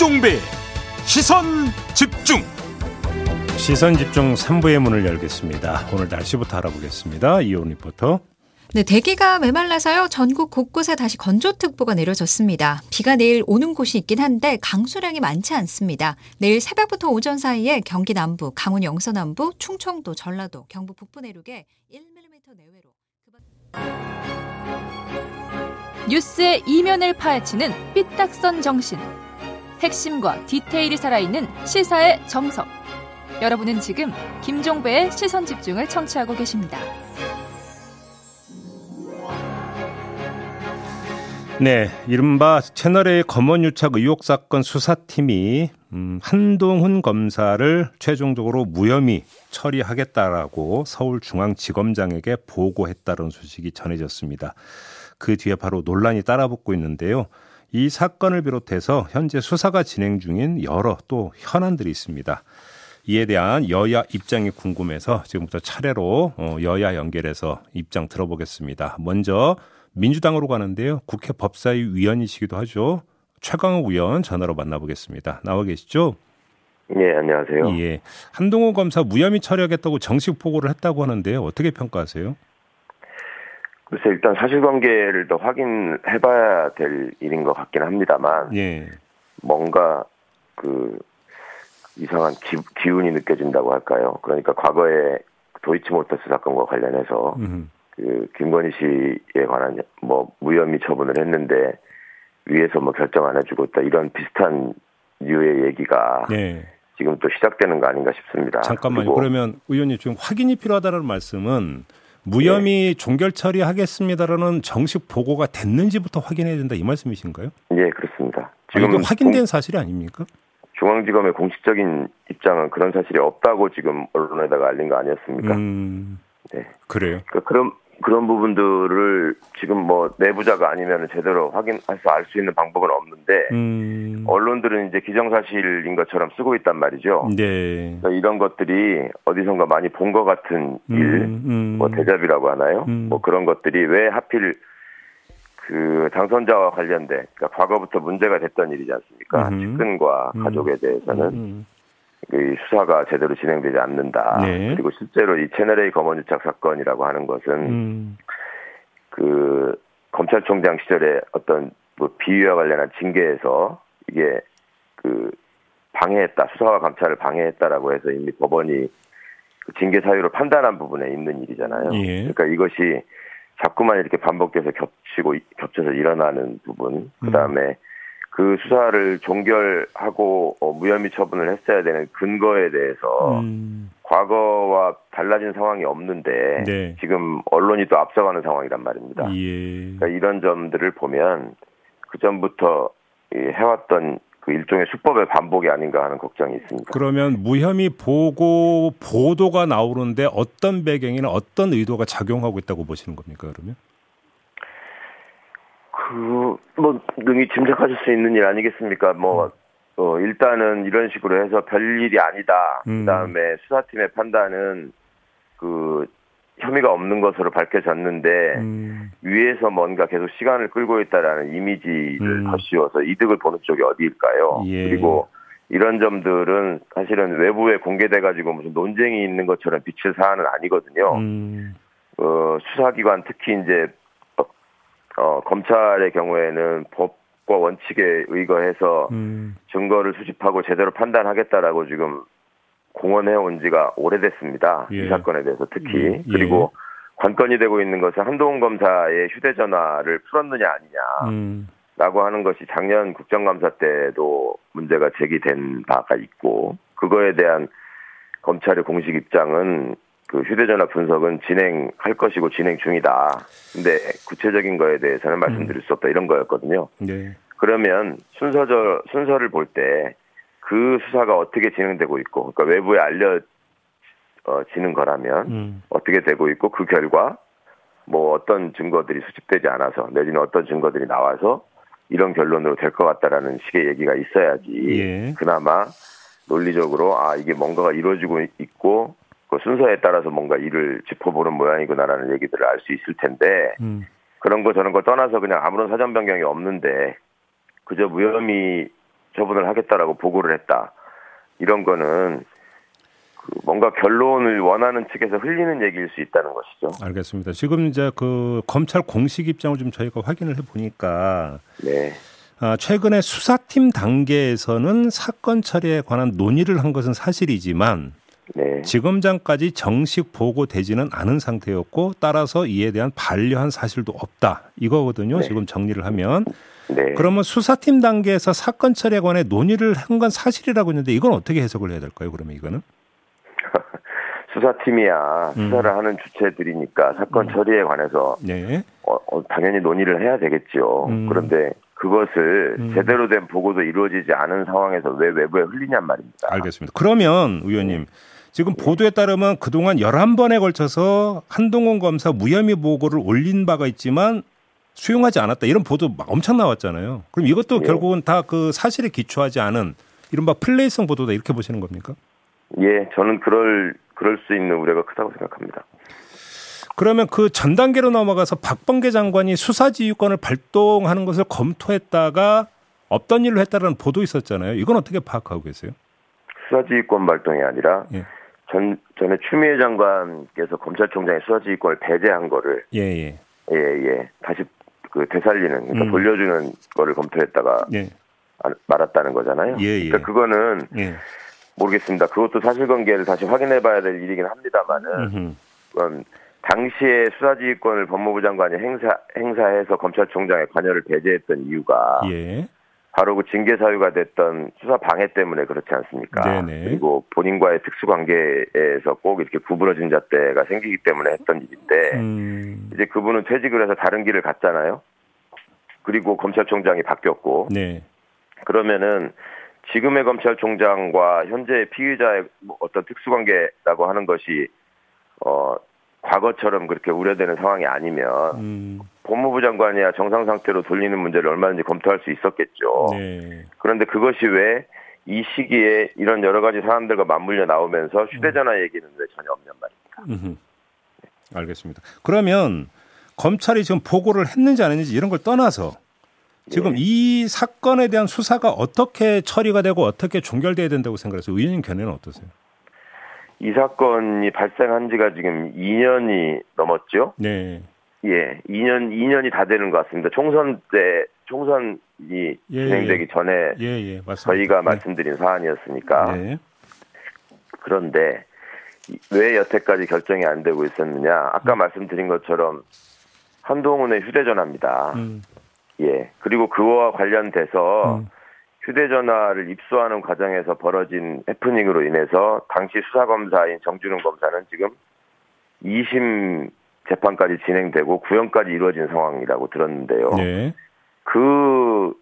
김종배 시선 집중 시선 집중 3부의 문을 열겠습니다. 오늘 날씨부터 알아보겠습니다. 이온 리포터. 네, 대기가 메말라서요. 전국 곳곳에 다시 건조특보가 내려졌습니다. 비가 내일 오는 곳이 있긴 한데 강수량이 많지 않습니다. 내일 새벽부터 오전 사이에 경기 남부, 강원 영서 남부, 충청도, 전라도, 경북 북부 내륙에 1mm 내외로 뉴스의 이면을 파헤치는 삐딱선 정신. 핵심과 디테일이 살아있는 시사의 정석. 여러분은 지금 김종배의 시선 집중을 청취하고 계십니다. 네, 이른바 채널의 검언 유착 의혹 사건 수사팀이 음, 한동훈 검사를 최종적으로 무혐의 처리하겠다라고 서울중앙지검장에게 보고했다는 소식이 전해졌습니다. 그 뒤에 바로 논란이 따라붙고 있는데요. 이 사건을 비롯해서 현재 수사가 진행 중인 여러 또 현안들이 있습니다. 이에 대한 여야 입장이 궁금해서 지금부터 차례로 어, 여야 연결해서 입장 들어보겠습니다. 먼저 민주당으로 가는데요. 국회 법사위 위원이시기도 하죠. 최강욱 의원 전화로 만나보겠습니다. 나와 계시죠? 네, 안녕하세요. 예. 한동훈 검사 무혐의 처리하겠다고 정식 보고를 했다고 하는데요. 어떻게 평가하세요? 글쎄 일단 사실관계를 더 확인해봐야 될 일인 것 같긴 합니다만 예. 뭔가 그 이상한 기, 운이 느껴진다고 할까요? 그러니까 과거에 도이치모터스 사건과 관련해서 음. 그 김건희 씨에 관한 뭐 무혐의 처분을 했는데 위에서 뭐 결정 안 해주고 있다 이런 비슷한 류의 얘기가 네. 지금 또 시작되는 거 아닌가 싶습니다. 잠깐만요. 그러면 의원님 지금 확인이 필요하다는 말씀은 무혐의 네. 종결 처리하겠습니다라는 정식 보고가 됐는지부터 확인해야 된다 이 말씀이신가요? 예, 그렇습니다. 지금 아, 확인된 공, 사실이 아닙니까? 중앙지검의 공식적인 입장은 그런 사실이 없다고 지금 언론에다가 알린 거 아니었습니까? 음, 네. 그래요. 그러니까 그런 그런 부분들을 지금 뭐 내부자가 아니면 제대로 확인해서 알 수 있는 방법은 없는데 음. 언론들은 이제 기정사실인 것처럼 쓰고 있단 말이죠. 네. 그러니까 이런 것들이 어디선가 많이 본 것 같은 일, 음, 음. 뭐 대접이라고 하나요? 음. 뭐 그런 것들이 왜 하필 그 당선자와 관련된 그러니까 과거부터 문제가 됐던 일이지 않습니까? 음. 측근과 가족에 대해서는 음. 그 수사가 제대로 진행되지 않는다. 네. 그리고 실제로 이 채널A 검언유착 사건이라고 하는 것은 음. 그 검찰총장 시절에 어떤 뭐 비위와 관련한 징계에서 이게 그 방해했다 수사와 감찰을 방해했다라고 해서 이미 법원이 그 징계 사유를 판단한 부분에 있는 일이잖아요. 예. 그러니까 이것이 자꾸만 이렇게 반복돼서 겹치고 겹쳐서 일어나는 부분, 그 다음에 그 수사를 종결하고 어, 무혐의 처분을 했어야 되는 근거에 대해서 음. 과거와 달라진 상황이 없는데 네. 지금 언론이 또 앞서가는 상황이란 말입니다. 예. 그러니까 이런 점들을 보면 그 전부터 해왔던 그 일종의 수법의 반복이 아닌가 하는 걱정이 있습니다. 그러면 무혐의 보고 보도가 나오는데 어떤 배경이나 어떤 의도가 작용하고 있다고 보시는 겁니까? 그러면? 그, 뭐, 능히 짐작하실 수 있는 일 아니겠습니까? 뭐, 음. 어, 일단은 이런 식으로 해서 별 일이 아니다. 음. 그 다음에 수사팀의 판단은 그, 혐의가 없는 것으로 밝혀졌는데, 음. 위에서 뭔가 계속 시간을 끌고 있다라는 이미지를 음. 덧씌워서 이득을 보는 쪽이 어디일까요? 예. 그리고 이런 점들은 사실은 외부에 공개돼가지고 무슨 논쟁이 있는 것처럼 비칠 사안은 아니거든요. 음. 어, 수사기관 특히 이제 어, 검찰의 경우에는 법과 원칙에 의거해서 음. 증거를 수집하고 제대로 판단하겠다라고 지금 공언해 온 지가 오래됐습니다. 예. 이 사건에 대해서 특히. 예. 그리고 관건이 되고 있는 것은 한동훈 검사의 휴대전화를 풀었느냐 아니냐. 음. 라고 하는 것이 작년 국정감사 때도 문제가 제기된 바가 있고, 그거에 대한 검찰의 공식 입장은 그 휴대전화 분석은 진행할 것이고 진행 중이다. 근데 구체적인 거에 대해서는 말씀드릴 수 없다. 이런 거였거든요. 네. 그러면 순서저, 순서를 볼 때 그 수사가 어떻게 진행되고 있고, 그러니까 외부에 알려지는 거라면 음. 어떻게 되고 있고 그 결과 뭐 어떤 증거들이 수집되지 않아서 내지는 어떤 증거들이 나와서 이런 결론으로 될 것 같다라는 식의 얘기가 있어야지 예. 그나마 논리적으로 아 이게 뭔가가 이루어지고 있고 그 순서에 따라서 뭔가 일을 짚어보는 모양이구나라는 얘기들을 알 수 있을 텐데 음. 그런 거 저런 거 떠나서 그냥 아무런 사전 변경이 없는데 그저 무혐의 처분을 하겠다라고 보고를 했다. 이런 거는 그 뭔가 결론을 원하는 측에서 흘리는 얘기일 수 있다는 것이죠. 알겠습니다. 지금 이제 그 검찰 공식 입장을 좀 저희가 확인을 해 보니까 네. 아, 최근에 수사팀 단계에서는 사건 처리에 관한 논의를 한 것은 사실이지만 네. 지검장까지 정식 보고되지는 않은 상태였고 따라서 이에 대한 반려한 사실도 없다 이거거든요. 네. 지금 정리를 하면 네. 그러면 수사팀 단계에서 사건 처리에 관해 논의를 한 건 사실이라고 했는데 이건 어떻게 해석을 해야 될까요? 그러면 이거는 수사팀이야 음. 수사를 하는 주체들이니까 사건 처리에 관해서 네. 어, 어, 당연히 논의를 해야 되겠죠. 음. 그런데 그것을 음. 제대로 된 보고도 이루어지지 않은 상황에서 왜 외부에 흘리냔 말입니다. 알겠습니다. 그러면 의원님 지금 보도에 따르면 그동안 11번에 걸쳐서 한동훈 검사 무혐의 보고를 올린 바가 있지만 수용하지 않았다. 이런 보도 막 엄청 나왔잖아요. 그럼 이것도 예. 결국은 다 그 사실에 기초하지 않은 이른바 플레이성 보도다 이렇게 보시는 겁니까? 예, 저는 그럴 그럴 수 있는 우려가 크다고 생각합니다. 그러면 그 전 단계로 넘어가서 박범계 장관이 수사지휘권을 발동하는 것을 검토했다가 없던 일로 했다라는 보도 있었잖아요. 이건 어떻게 파악하고 계세요? 수사지휘권 발동이 아니라 예. 전 전에 추미애 장관께서 검찰총장의 수사지휘권을 배제한 거를 예, 예. 예, 예. 다시 그 되살리는 그러니까 음. 돌려주는 거를 검토했다가 예. 안- 말았다는 거잖아요. 예, 예. 그러니까 그거는 예. 모르겠습니다. 그것도 사실관계를 다시 확인해봐야 될 일이긴 합니다만은. 그건 당시에 수사지휘권을 법무부 장관이 행사 행사해서 검찰총장의 관여를 배제했던 이유가 예. 바로 그 징계 사유가 됐던 수사 방해 때문에 그렇지 않습니까? 네네. 그리고 본인과의 특수 관계에서 꼭 이렇게 구부러진 잣대가 생기기 때문에 했던 일인데 음. 이제 그분은 퇴직을 해서 다른 길을 갔잖아요. 그리고 검찰총장이 바뀌었고 네. 그러면은 지금의 검찰총장과 현재 피의자의 뭐 어떤 특수관계라고 하는 것이 어 과거처럼 그렇게 우려되는 상황이 아니면 음. 법무부 장관이야 정상 상태로 돌리는 문제를 얼마든지 검토할 수 있었겠죠. 네. 그런데 그것이 왜 이 시기에 이런 여러 가지 사람들과 맞물려 나오면서 휴대전화 얘기는 왜 전혀 없냔 말입니까? 음흠. 알겠습니다. 그러면 검찰이 지금 보고를 했는지 안 했는지 이런 걸 떠나서 지금 예. 이 사건에 대한 수사가 어떻게 처리가 되고 어떻게 종결돼야 된다고 생각해서 의원님 견해는 어떠세요? 이 사건이 발생한 지가 지금 2년이 넘었죠. 네. 예, 2년 2년이 다 되는 것 같습니다. 총선 때 총선이 예, 진행되기 전에 예, 예. 저희가 네. 말씀드린 사안이었으니까 네. 그런데 이- 왜 여태까지 결정이 안 되고 있었느냐? 아까 말씀드린 것처럼 한동훈의 휴대전화입니다. 음, 예, 그리고 그와 관련돼서 음. 휴대전화를 입수하는 과정에서 벌어진 해프닝으로 인해서 당시 수사검사인 정준훈 검사는 지금 2심 재판까지 진행되고 구형까지 이루어진 상황이라고 들었는데요. 네. 그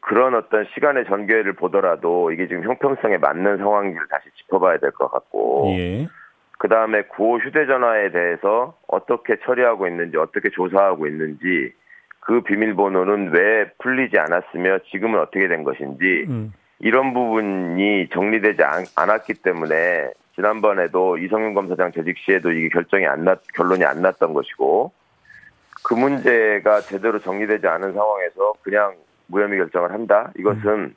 그런 어떤 시간의 전개를 보더라도 이게 지금 형평성에 맞는 상황인지를 다시 짚어봐야 될 것 같고 예. 그 다음에 고 휴대전화에 대해서 어떻게 처리하고 있는지 어떻게 조사하고 있는지 그 비밀번호는 왜 풀리지 않았으며 지금은 어떻게 된 것인지 음. 이런 부분이 정리되지 않, 않았기 때문에 지난번에도 이성윤 검사장 재직 시에도 이게 결정이 안 났, 결론이 안 났던 것이고 그 문제가 제대로 정리되지 않은 상황에서 그냥 무혐의 결정을 한다? 이것은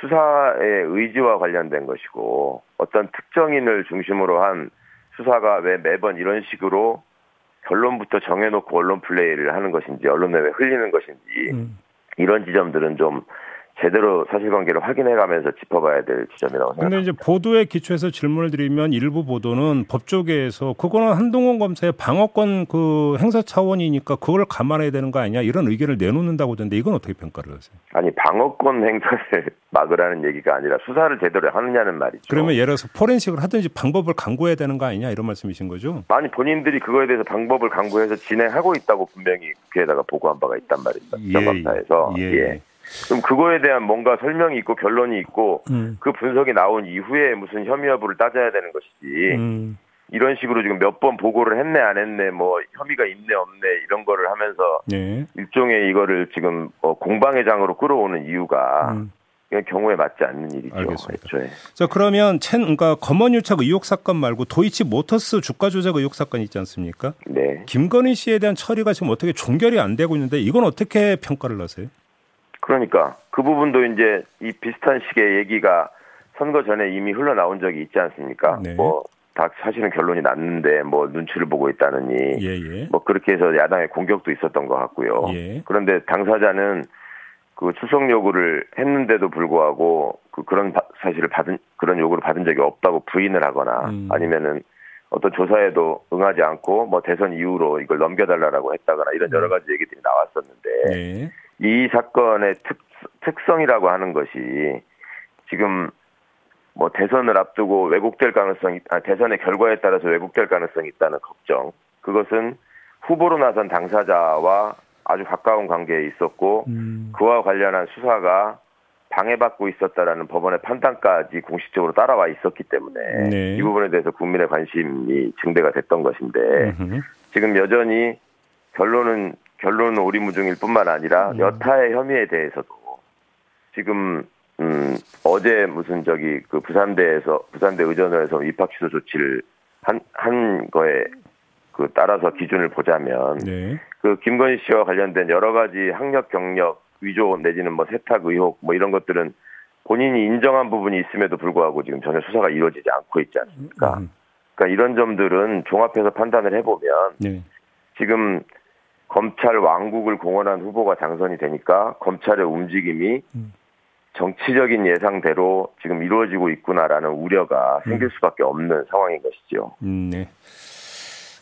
수사의 의지와 관련된 것이고 어떤 특정인을 중심으로 한 수사가 왜 매번 이런 식으로 결론부터 정해놓고 언론 플레이를 하는 것인지 언론에 왜 흘리는 것인지 음. 이런 지점들은 좀 제대로 사실관계를 확인해가면서 짚어봐야 될 지점이라고 근데 생각합니다. 이제 보도에 기초해서 질문을 드리면 일부 보도는 법조계에서 그거는 한동훈 검사의 방어권 그 행사 차원이니까 그걸 감안해야 되는 거 아니냐 이런 의견을 내놓는다고 하던데 이건 어떻게 평가를 하세요? 아니 방어권 행사를 막으라는 얘기가 아니라 수사를 제대로 하느냐는 말이죠. 그러면 예를 들어서 포렌식을 하든지 방법을 강구해야 되는 거 아니냐 이런 말씀이신 거죠? 아니 본인들이 그거에 대해서 방법을 강구해서 진행하고 있다고 분명히 국회에다가 보고한 바가 있단 말입니다. 국정감사에서 예, 예, 예. 그럼 그거에 대한 뭔가 설명이 있고 결론이 있고 음. 그 분석이 나온 이후에 무슨 혐의 여부를 따져야 되는 것이지 음. 이런 식으로 지금 몇 번 보고를 했네 안 했네 뭐 혐의가 있네 없네 이런 거를 하면서 네. 일종의 이거를 지금 어, 공방회장으로 끌어오는 이유가 음. 그냥 경우에 맞지 않는 일이죠. 알겠습니다. 애초에. 자 그러면 첸 그러니까 검언유착 의혹 사건 말고 도이치 모터스 주가 조작 의혹 사건 있지 않습니까? 네. 김건희 씨에 대한 처리가 지금 어떻게 종결이 안 되고 있는데 이건 어떻게 평가를 하세요? 그러니까 그 부분도 이제 이 비슷한 식의 얘기가 선거 전에 이미 흘러나온 적이 있지 않습니까? 네. 뭐다 사실은 결론이 났는데 뭐 눈치를 보고 있다느니 예, 예. 뭐 그렇게 해서 야당의 공격도 있었던 것 같고요. 예. 그런데 당사자는 그 추석 요구를 했는데도 불구하고 그 그런 바- 사실을 받은 그런 요구를 받은 적이 없다고 부인을 하거나 음. 아니면은 어떤 조사에도 응하지 않고 뭐 대선 이후로 이걸 넘겨달라고 했다거나 이런 여러 가지 얘기들이 나왔었는데 네. 이 사건의 특, 특성이라고 하는 것이 지금 뭐 대선을 앞두고 왜곡될 가능성이 아, 대선의 결과에 따라서 왜곡될 가능성이 있다는 걱정 그것은 후보로 나선 당사자와 아주 가까운 관계에 있었고 음. 그와 관련한 수사가 방해받고 있었다라는 법원의 판단까지 공식적으로 따라와 있었기 때문에 네. 이 부분에 대해서 국민의 관심이 증대가 됐던 것인데 음흠. 지금 여전히 결론은 결론은 오리무중일 뿐만 아니라 음. 여타의 혐의에 대해서도 지금 음 어제 무슨 저기 그 부산대에서 부산대 의전원에서 입학 취소 조치를 한 한 거에 그 따라서 기준을 보자면 네. 그 김건희 씨와 관련된 여러 가지 학력 경력 위조 내지는 뭐 세탁 의혹 뭐 이런 것들은 본인이 인정한 부분이 있음에도 불구하고 지금 전혀 수사가 이루어지지 않고 있지 않습니까? 음. 그러니까 이런 점들은 종합해서 판단을 해보면 네. 지금 검찰 왕국을 공언한 후보가 당선이 되니까 검찰의 움직임이 음. 정치적인 예상대로 지금 이루어지고 있구나라는 우려가 생길 수밖에 없는 상황인 것이죠. 음, 네.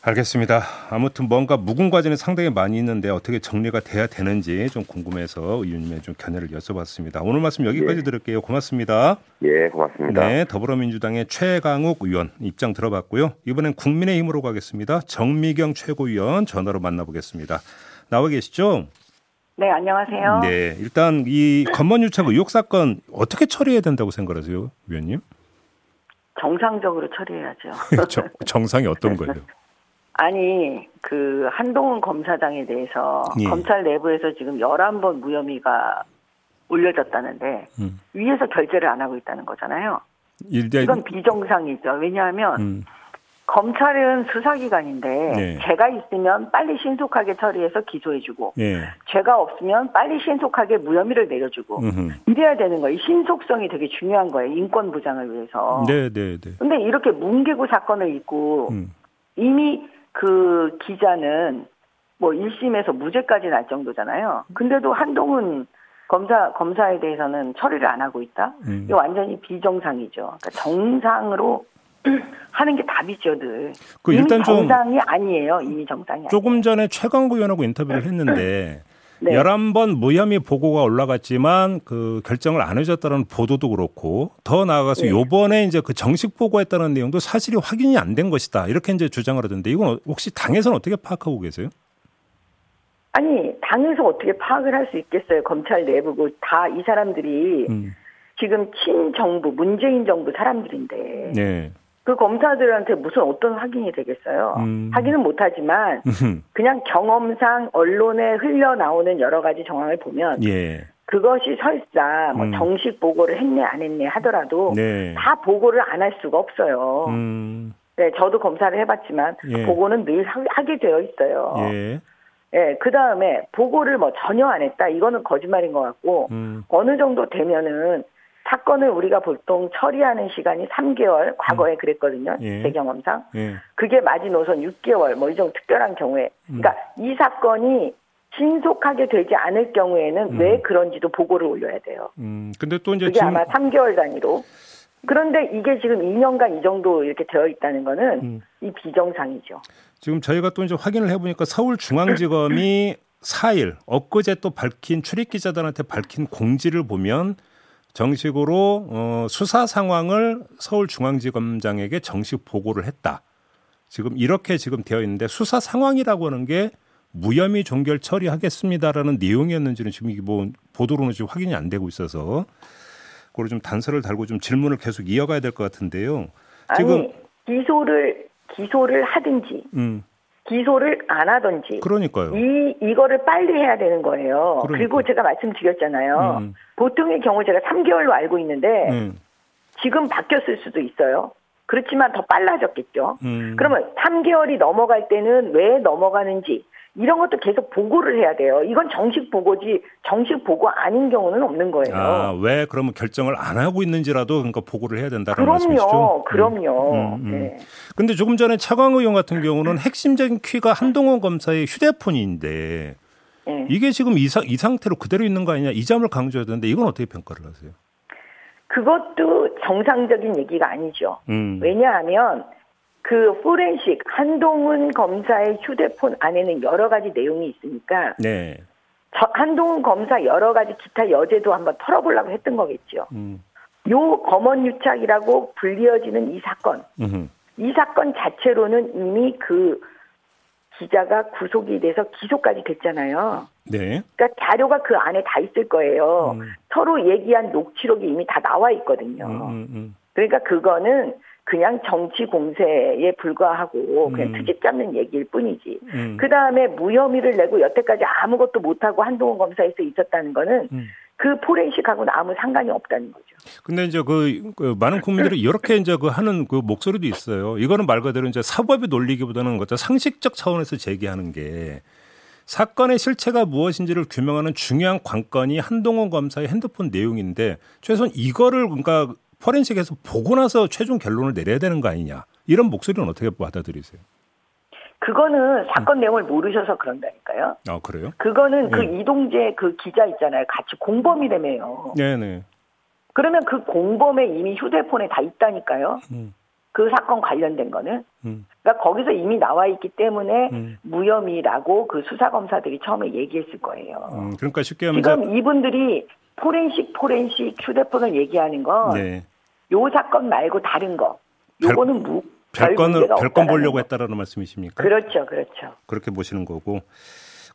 알겠습니다. 아무튼 뭔가 묵은 과제는 상당히 많이 있는데 어떻게 정리가 돼야 되는지 좀 궁금해서 의원님의 좀 견해를 여쭤봤습니다. 오늘 말씀 여기까지 네. 들을게요. 고맙습니다. 예, 고맙습니다. 네, 더불어민주당의 최강욱 의원 입장 들어봤고요. 이번엔 국민의힘으로 가겠습니다. 정미경 최고위원 전화로 만나보겠습니다. 나와 계시죠? 네, 안녕하세요. 네, 일단 이 검언유착 의혹 사건 어떻게 처리해야 된다고 생각하세요, 위원님? 정상적으로 처리해야죠. 정, 정상이 어떤 거예요? 아니, 그 한동훈 검사장에 대해서 예. 검찰 내부에서 지금 11번 무혐의가 올려졌다는데 음. 위에서 결재를 안 하고 있다는 거잖아요. 일대 이건 비정상이죠. 왜냐하면 음, 검찰은 수사기관인데 네. 죄가 있으면 빨리 신속하게 처리해서 기소해주고 예, 죄가 없으면 빨리 신속하게 무혐의를 내려주고 음흠. 이래야 되는 거예요. 이 신속성이 되게 중요한 거예요. 인권 보장을 위해서. 네, 네, 네. 근데 이렇게 뭉개고 사건을 잊고 음, 이미 그 기자는 뭐 1심에서 무죄까지 날 정도잖아요. 근데도 한동훈 검사 검사에 대해서는 처리를 안 하고 있다. 음. 이거 완전히 비정상이죠. 그러니까 정상으로 하는 게 답이죠, 늘. 그 일단 좀 정상이 아니에요. 이미 정상이 조금 전에 최강구 의원하고 인터뷰를 했는데 네. 11번 무혐의 보고가 올라갔지만 그 결정을 안 해줬다는 보도도 그렇고 더 나아가서 네. 요번에 이제 그 정식 보고했다는 내용도 사실이 확인이 안 된 것이다. 이렇게 이제 주장을 하던데 이건 혹시 당에서는 어떻게 파악하고 계세요? 아니 당에서 어떻게 파악을 할 수 있겠어요? 검찰 내부고 다 이 사람들이 음. 지금 친정부 문재인 정부 사람들인데 네. 그 검사들한테 무슨 어떤 확인이 되겠어요? 음. 확인은 못하지만 그냥 경험상 언론에 흘러나오는 여러 가지 정황을 보면 예. 그것이 설사 뭐 음. 정식 보고를 했네 안 했네 하더라도 네. 다 보고를 안 할 수가 없어요. 음. 네, 저도 검사를 해봤지만 예. 보고는 늘 하- 하게 되어 있어요. 예. 예, 그 다음에 보고를 뭐 전혀 안 했다 이거는 거짓말인 것 같고 음. 어느 정도 되면은 사건을 우리가 보통 처리하는 시간이 3개월 과거에 그랬거든요. 음. 예. 제 경험상. 예. 그게 마지노선 6개월 뭐 이 정도 특별한 경우에 음. 그러니까 이 사건이 신속하게 되지 않을 경우에는 왜 그런지도 보고를 올려야 돼요. 음. 근데 또 이제 그게 지금 아마 3개월 단위로. 그런데 이게 지금 2년간 이 정도 이렇게 되어 있다는 거는 음. 이 비정상이죠. 지금 저희가 또 이제 확인을 해보니까 서울중앙지검이 4일 엊그제 또 밝힌 출입 기자들한테 밝힌 공지를 보면 정식으로 어, 수사 상황을 서울중앙지검장에게 정식 보고를 했다. 지금 이렇게 지금 되어 있는데 수사 상황이라고 하는 게 무혐의 종결 처리하겠습니다라는 내용이었는지는 지금 이게 뭐 보도로는 지금 확인이 안 되고 있어서 그걸 좀 단서를 달고 좀 질문을 계속 이어가야 될 것 같은데요. 지금 아니 기소를 기소를 하든지 음 기소를 안 하든지 그러니까요. 이 이거를 빨리 해야 되는 거예요. 그러니까요. 그리고 제가 말씀드렸잖아요. 음. 보통의 경우 제가 3개월로 알고 있는데 음. 지금 바뀌었을 수도 있어요. 그렇지만 더 빨라졌겠죠. 음. 그러면 3개월이 넘어갈 때는 왜 넘어가는지 이런 것도 계속 보고를 해야 돼요. 이건 정식 보고지 정식 보고 아닌 경우는 없는 거예요. 아, 왜 그러면 결정을 안 하고 있는지라도 그러니까 보고를 해야 된다는 그럼요, 말씀이시죠? 그럼요. 음, 음, 음. 네. 근데 조금 전에 차광 의원 같은 경우는 핵심적인 키가 한동훈 검사의 휴대폰인데 네. 이게 지금 이, 사, 이 상태로 그대로 있는 거 아니냐 이 점을 강조해야 되는데 이건 어떻게 평가를 하세요? 그것도 정상적인 얘기가 아니죠. 음. 왜냐하면 그 포렌식 한동훈 검사의 휴대폰 안에는 여러 가지 내용이 있으니까 네. 저- 한동훈 검사 여러 가지 기타 여제도 한번 털어보려고 했던 거겠죠. 음. 요 검언 유착이라고 불리어지는 이 사건, 음흠. 이 사건 자체로는 이미 그 기자가 구속이 돼서 기소까지 됐잖아요. 네. 그러니까 자료가 그 안에 다 있을 거예요. 음. 서로 얘기한 녹취록이 이미 다 나와 있거든요. 음, 음, 음. 그러니까 그거는 그냥 정치 공세에 불과하고 그냥 음. 트집 잡는 얘기일 뿐이지. 음. 그 다음에 무혐의를 내고 여태까지 아무것도 못하고 한동훈 검사에서 있었다는 거는 음. 그 포렌식하고는 아무 상관이 없다는 거죠. 근데 이제 그, 그 많은 국민들이 이렇게 이제 그 하는 그 목소리도 있어요. 이거는 말 그대로 이제 사법이 놀리기보다는 어떤 상식적 차원에서 제기하는 게 사건의 실체가 무엇인지를 규명하는 중요한 관건이 한동훈 검사의 핸드폰 내용인데 최소한 이거를 그러니까 포렌식에서 보고 나서 최종 결론을 내려야 되는 거 아니냐 이런 목소리는 어떻게 받아들이세요? 그거는 사건 내용을 모르셔서 그런다니까 요. 아 그래요? 그거는 그 네. 이동재 그 기자 있잖아요. 같이 공범이라며요. 네네. 그러면 그 공범에 이미 휴대폰에 다 있다니까요. 음, 그 사건 관련된 거는. 음, 그러니까 거기서 이미 나와 있기 때문에 음. 무혐의라고 그 수사 검사들이 처음에 얘기했을 거예요. 음, 그러니까 쉽게 하면 지금 이분들이 포렌식 포렌식 휴대폰을 얘기하는 건요 네. 사건 말고 다른 거. 요거는 무, 별 별건을 별건 보려고 거. 했다라는 말씀이십니까? 그렇죠, 그렇죠. 그렇게 보시는 거고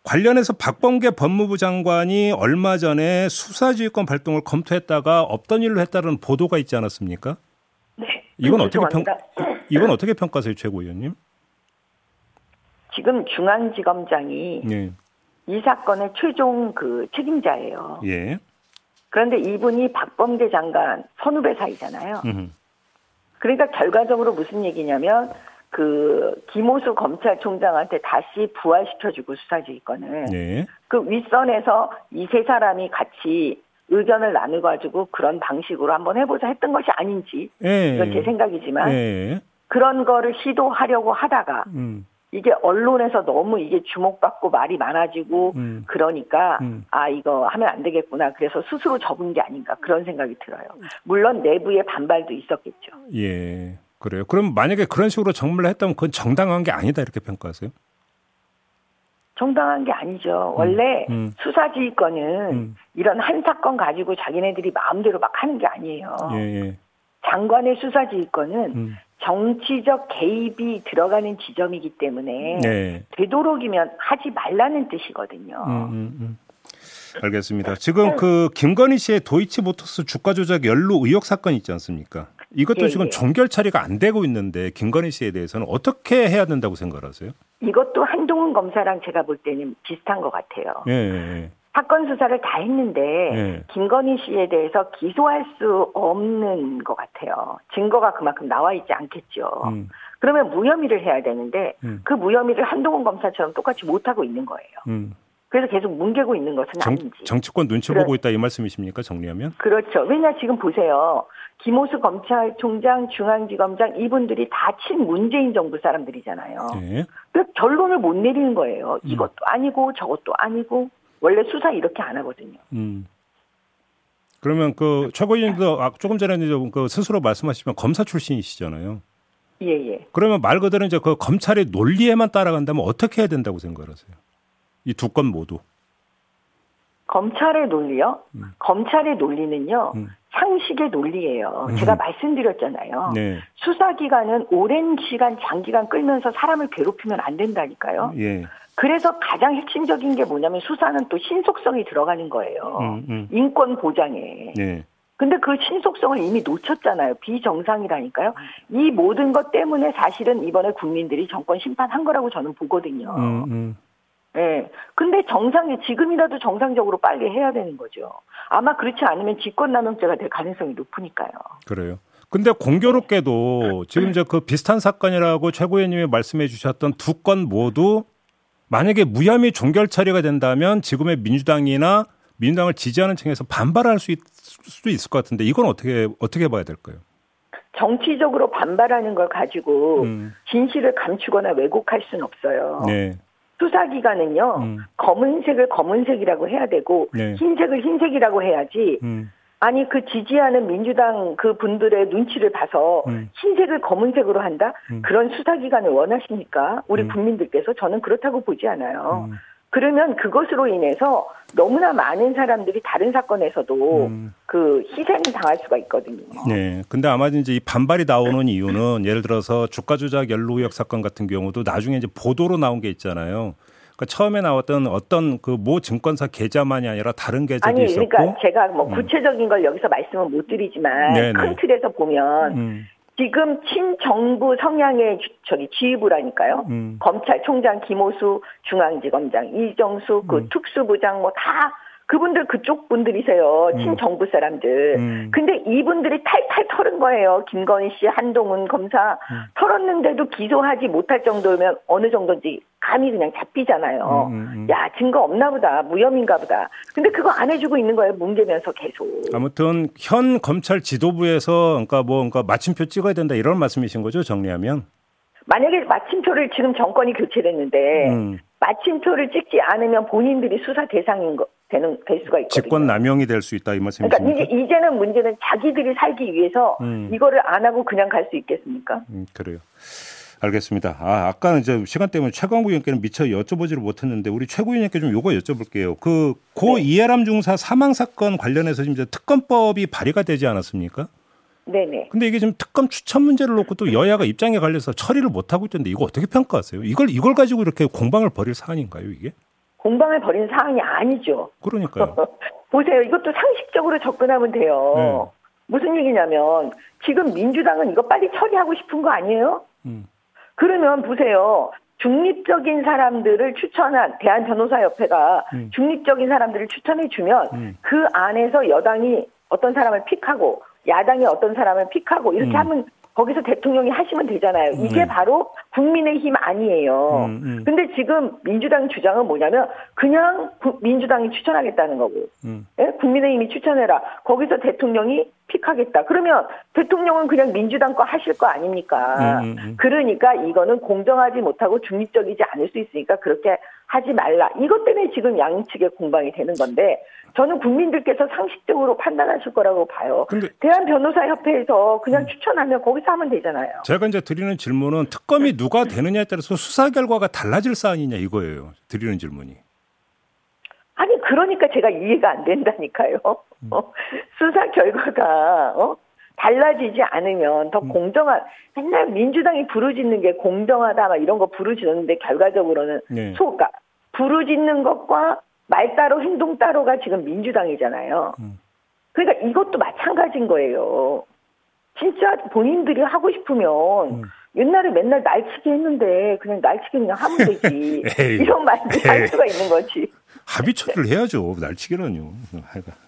관련해서 박범계 법무부 장관이 얼마 전에 수사지휘권 발동을 검토했다가 없던 일로 했다는 보도가 있지 않았습니까? 네. 이건 어떻게 평. 이건 어떻게 평가하세요, 최고위원님? 지금 중앙지검장이 예, 이 사건의 최종 그 책임자예요. 예, 그런데 이분이 박범계 장관 선후배 사이잖아요. 음, 그러니까 결과적으로 무슨 얘기냐면 그 김호수 검찰총장한테 다시 부활시켜주고 수사지휘권을 예, 그 윗선에서 이 세 사람이 같이 의견을 나눠가지고 그런 방식으로 한번 해보자 했던 것이 아닌지 예, 이건 제 생각이지만 예, 그런 거를 시도하려고 하다가 음, 이게 언론에서 너무 이게 주목받고 말이 많아지고 음. 그러니까 음. 아 이거 하면 안 되겠구나 그래서 스스로 접은 게 아닌가 그런 생각이 들어요. 물론 내부의 반발도 있었겠죠. 예, 그래요. 그럼 만약에 그런 식으로 정말로 했다면 그건 정당한 게 아니다 이렇게 평가하세요? 정당한 게 아니죠. 원래 음. 수사지휘권은 음. 이런 한 사건 가지고 자기네들이 마음대로 막 하는 게 아니에요. 예, 예, 장관의 수사지휘권은 음, 정치적 개입이 들어가는 지점이기 때문에 네. 되도록이면 하지 말라는 뜻이거든요. 음, 음, 음. 알겠습니다. 지금 그 김건희 씨의 도이치모터스 주가 조작 연루 의혹 사건 있지 않습니까? 이것도 예, 지금 예. 종결 처리가 안 되고 있는데 김건희 씨에 대해서는 어떻게 해야 된다고 생각하세요? 이것도 한동훈 검사랑 제가 볼 때는 비슷한 것 같아요. 예, 예, 사건 수사를 다 했는데 예. 김건희 씨에 대해서 기소할 수 없는 것 같아요. 증거가 그만큼 나와 있지 않겠죠. 음, 그러면 무혐의를 해야 되는데 음. 그 무혐의를 한동훈 검사처럼 똑같이 못 하고 있는 거예요. 음. 그래서 계속 뭉개고 있는 것은 정, 아닌지. 정치권 눈치 그래. 보고 있다 이 말씀이십니까? 정리하면? 그렇죠. 왜냐 지금 보세요. 김호수 검찰총장, 중앙지검장 이분들이 다 친 문재인 정부 사람들이잖아요. 예. 그 결론을 못 내리는 거예요. 이것도 아니고 저것도 아니고 원래 수사 이렇게 안 하거든요. 음. 그러면 그 최고위원도 아, 조금 전에 그 스스로 말씀하시면 검사 출신이시잖아요. 예 예. 그러면 말 그대로 이제 그 검찰의 논리에만 따라간다면 어떻게 해야 된다고 생각하세요? 이 두 건 모두. 검찰의 논리요? 음. 검찰의 논리는요. 음. 상식의 논리예요. 제가 말씀드렸잖아요. 네. 수사기관은 오랜 시간, 장기간 끌면서 사람을 괴롭히면 안 된다니까요. 예. 그래서 가장 핵심적인 게 뭐냐면 수사는 또 신속성이 들어가는 거예요. 음, 음. 인권 보장에. 네. 근데 그 신속성을 이미 놓쳤잖아요. 비정상이라니까요. 이 모든 것 때문에 사실은 이번에 국민들이 정권 심판한 거라고 저는 보거든요. 음, 음. 예. 근데 정상이 지금이라도 정상적으로 빨리 해야 되는 거죠. 아마 그렇지 않으면 직권남용죄가 될 가능성이 높으니까요. 그래요. 근데 공교롭게도 지금 이제 그 비슷한 사건이라고 최고위원님이 말씀해 주셨던 두 건 모두 만약에 무혐의 종결 처리가 된다면 지금의 민주당이나 민주당을 지지하는 층에서 반발할 수 있, 수도 있을 것 같은데 이건 어떻게 어떻게 봐야 될까요? 정치적으로 반발하는 걸 가지고 음. 진실을 감추거나 왜곡할 수는 없어요. 네. 수사기관은요, 음. 검은색을 검은색이라고 해야 되고, 네. 흰색을 흰색이라고 해야지, 음. 아니 그 지지하는 민주당 그 분들의 눈치를 봐서 음. 흰색을 검은색으로 한다 음. 그런 수사기관을 원하십니까? 우리 음. 국민들께서 저는 그렇다고 보지 않아요. 음. 그러면 그것으로 인해서 너무나 많은 사람들이 다른 사건에서도 음. 그 희생 당할 수가 있거든요. 네. 근데 아마 이제 이 반발이 나오는 이유는 예를 들어서 주가 조작 연루 의혹 사건 같은 경우도 나중에 이제 보도로 나온 게 있잖아요. 그러니까 처음에 나왔던 어떤 그 모 증권사 계좌만이 아니라 다른 계좌도 아니, 있었고. 그러니까 제가 뭐 음. 구체적인 음. 걸 여기서 말씀은 못 드리지만 네네. 큰 틀에서 보면 음. 지금 친정부 성향의 저기 지휘부라니까요. 음. 검찰총장 김호수 중앙지검장 이정수 그 음. 특수부장 뭐 다 그분들 그쪽 분들이세요. 음. 친정부 사람들. 음. 근데 이분들이 탈탈 털은 거예요. 김건희 씨, 한동훈 검사 음. 털었는데도 기소하지 못할 정도면 어느 정도인지 감이 그냥 잡히잖아요. 음, 음, 음. 야 증거 없나 보다 무혐의인가 보다. 근데 그거 안 해주고 있는 거예요. 뭉개면서 계속. 아무튼 현 검찰 지도부에서 그러니까 뭐 그러니까 마침표 찍어야 된다 이런 말씀이신 거죠 정리하면. 만약에 마침표를 지금 정권이 교체됐는데 음. 마침표를 찍지 않으면 본인들이 수사 대상인 거 되는 될 수가 있거든요. 직권 남용이 될 수 있다 이 말씀이십니까? 그러니까 이제 이제는 문제는 자기들이 살기 위해서 음. 이거를 안 하고 그냥 갈 수 있겠습니까? 음, 그래요. 알겠습니다. 아, 아까는 이제 시간 때문에 최광구 의원께는 미처 여쭤보지를 못했는데 우리 최고 위원님께 좀 요거 여쭤볼게요. 그고 네. 이해람 중사 사망 사건 관련해서 지금 이제 특검법이 발의가 되지 않았습니까? 네네. 근데 이게 지금 특검 추천 문제를 놓고 또 여야가 입장에 갈려서 처리를 못 하고 있던데 이거 어떻게 평가하세요? 이걸 이걸 가지고 이렇게 공방을 벌일 사안인가요, 이게? 공방을 벌인 사안이 아니죠. 그러니까요. 보세요. 이것도 상식적으로 접근하면 돼요. 네. 무슨 얘기냐면 지금 민주당은 이거 빨리 처리하고 싶은 거 아니에요? 음. 그러면 보세요. 중립적인 사람들을 추천한 대한변호사협회가 음. 중립적인 사람들을 추천해 주면 음. 그 안에서 여당이 어떤 사람을 픽하고 야당이 어떤 사람을 픽하고 이렇게 음. 하면 거기서 대통령이 하시면 되잖아요. 이게 네. 바로 국민의힘 아니에요. 음, 음. 근데 지금 민주당 주장은 뭐냐면 그냥 민주당이 추천하겠다는 거고, 음. 예? 국민의힘이 추천해라. 거기서 대통령이 픽하겠다. 그러면 대통령은 그냥 민주당 거 하실 거 아닙니까? 음, 음, 음. 그러니까 이거는 공정하지 못하고 중립적이지 않을 수 있으니까 그렇게 하지 말라. 이것 때문에 지금 양측의 공방이 되는 건데 저는 국민들께서 상식적으로 판단하실 거라고 봐요. 대한 변호사 협회에서 그냥 음. 추천하면 거기서 하면 되잖아요. 제가 이제 드리는 질문은 특검이 누가 되느냐에 따라서 수사 결과가 달라질 사안이냐 이거예요. 드리는 질문이. 아니 그러니까 제가 이해가 안 된다니까요. 음. 어, 수사 결과가 어? 달라지지 않으면 더 음. 공정한 맨날 민주당이 부르짖는 게 공정하다 막 이런 거 부르짖는데 결과적으로는 네. 소가 부르짖는 것과 말 따로 행동 따로가 지금 민주당이잖아요. 음. 그러니까 이것도 마찬가지인 거예요. 진짜 본인들이 하고 싶으면 음. 옛날에 맨날 날치기 했는데 그냥 날치기 그냥 하면 되지. 이런 말도 할 수가 있는 거지. 합의 처리를 해야죠. 날치기는요.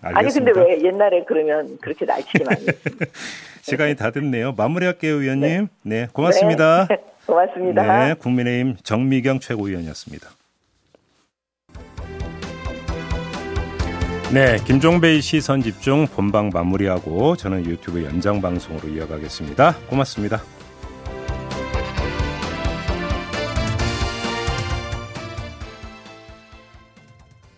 아니 근데 왜 옛날에 그러면 그렇게 날치기 많이 시간이 다 됐네요. 마무리할게요, 의원님. 네, 네 고맙습니다. 네, 고맙습니다. 네, 국민의힘 정미경 최고위원이었습니다. 네, 김종배의 시선 집중 본방 마무리하고 저는 유튜브 연장 방송으로 이어가겠습니다. 고맙습니다.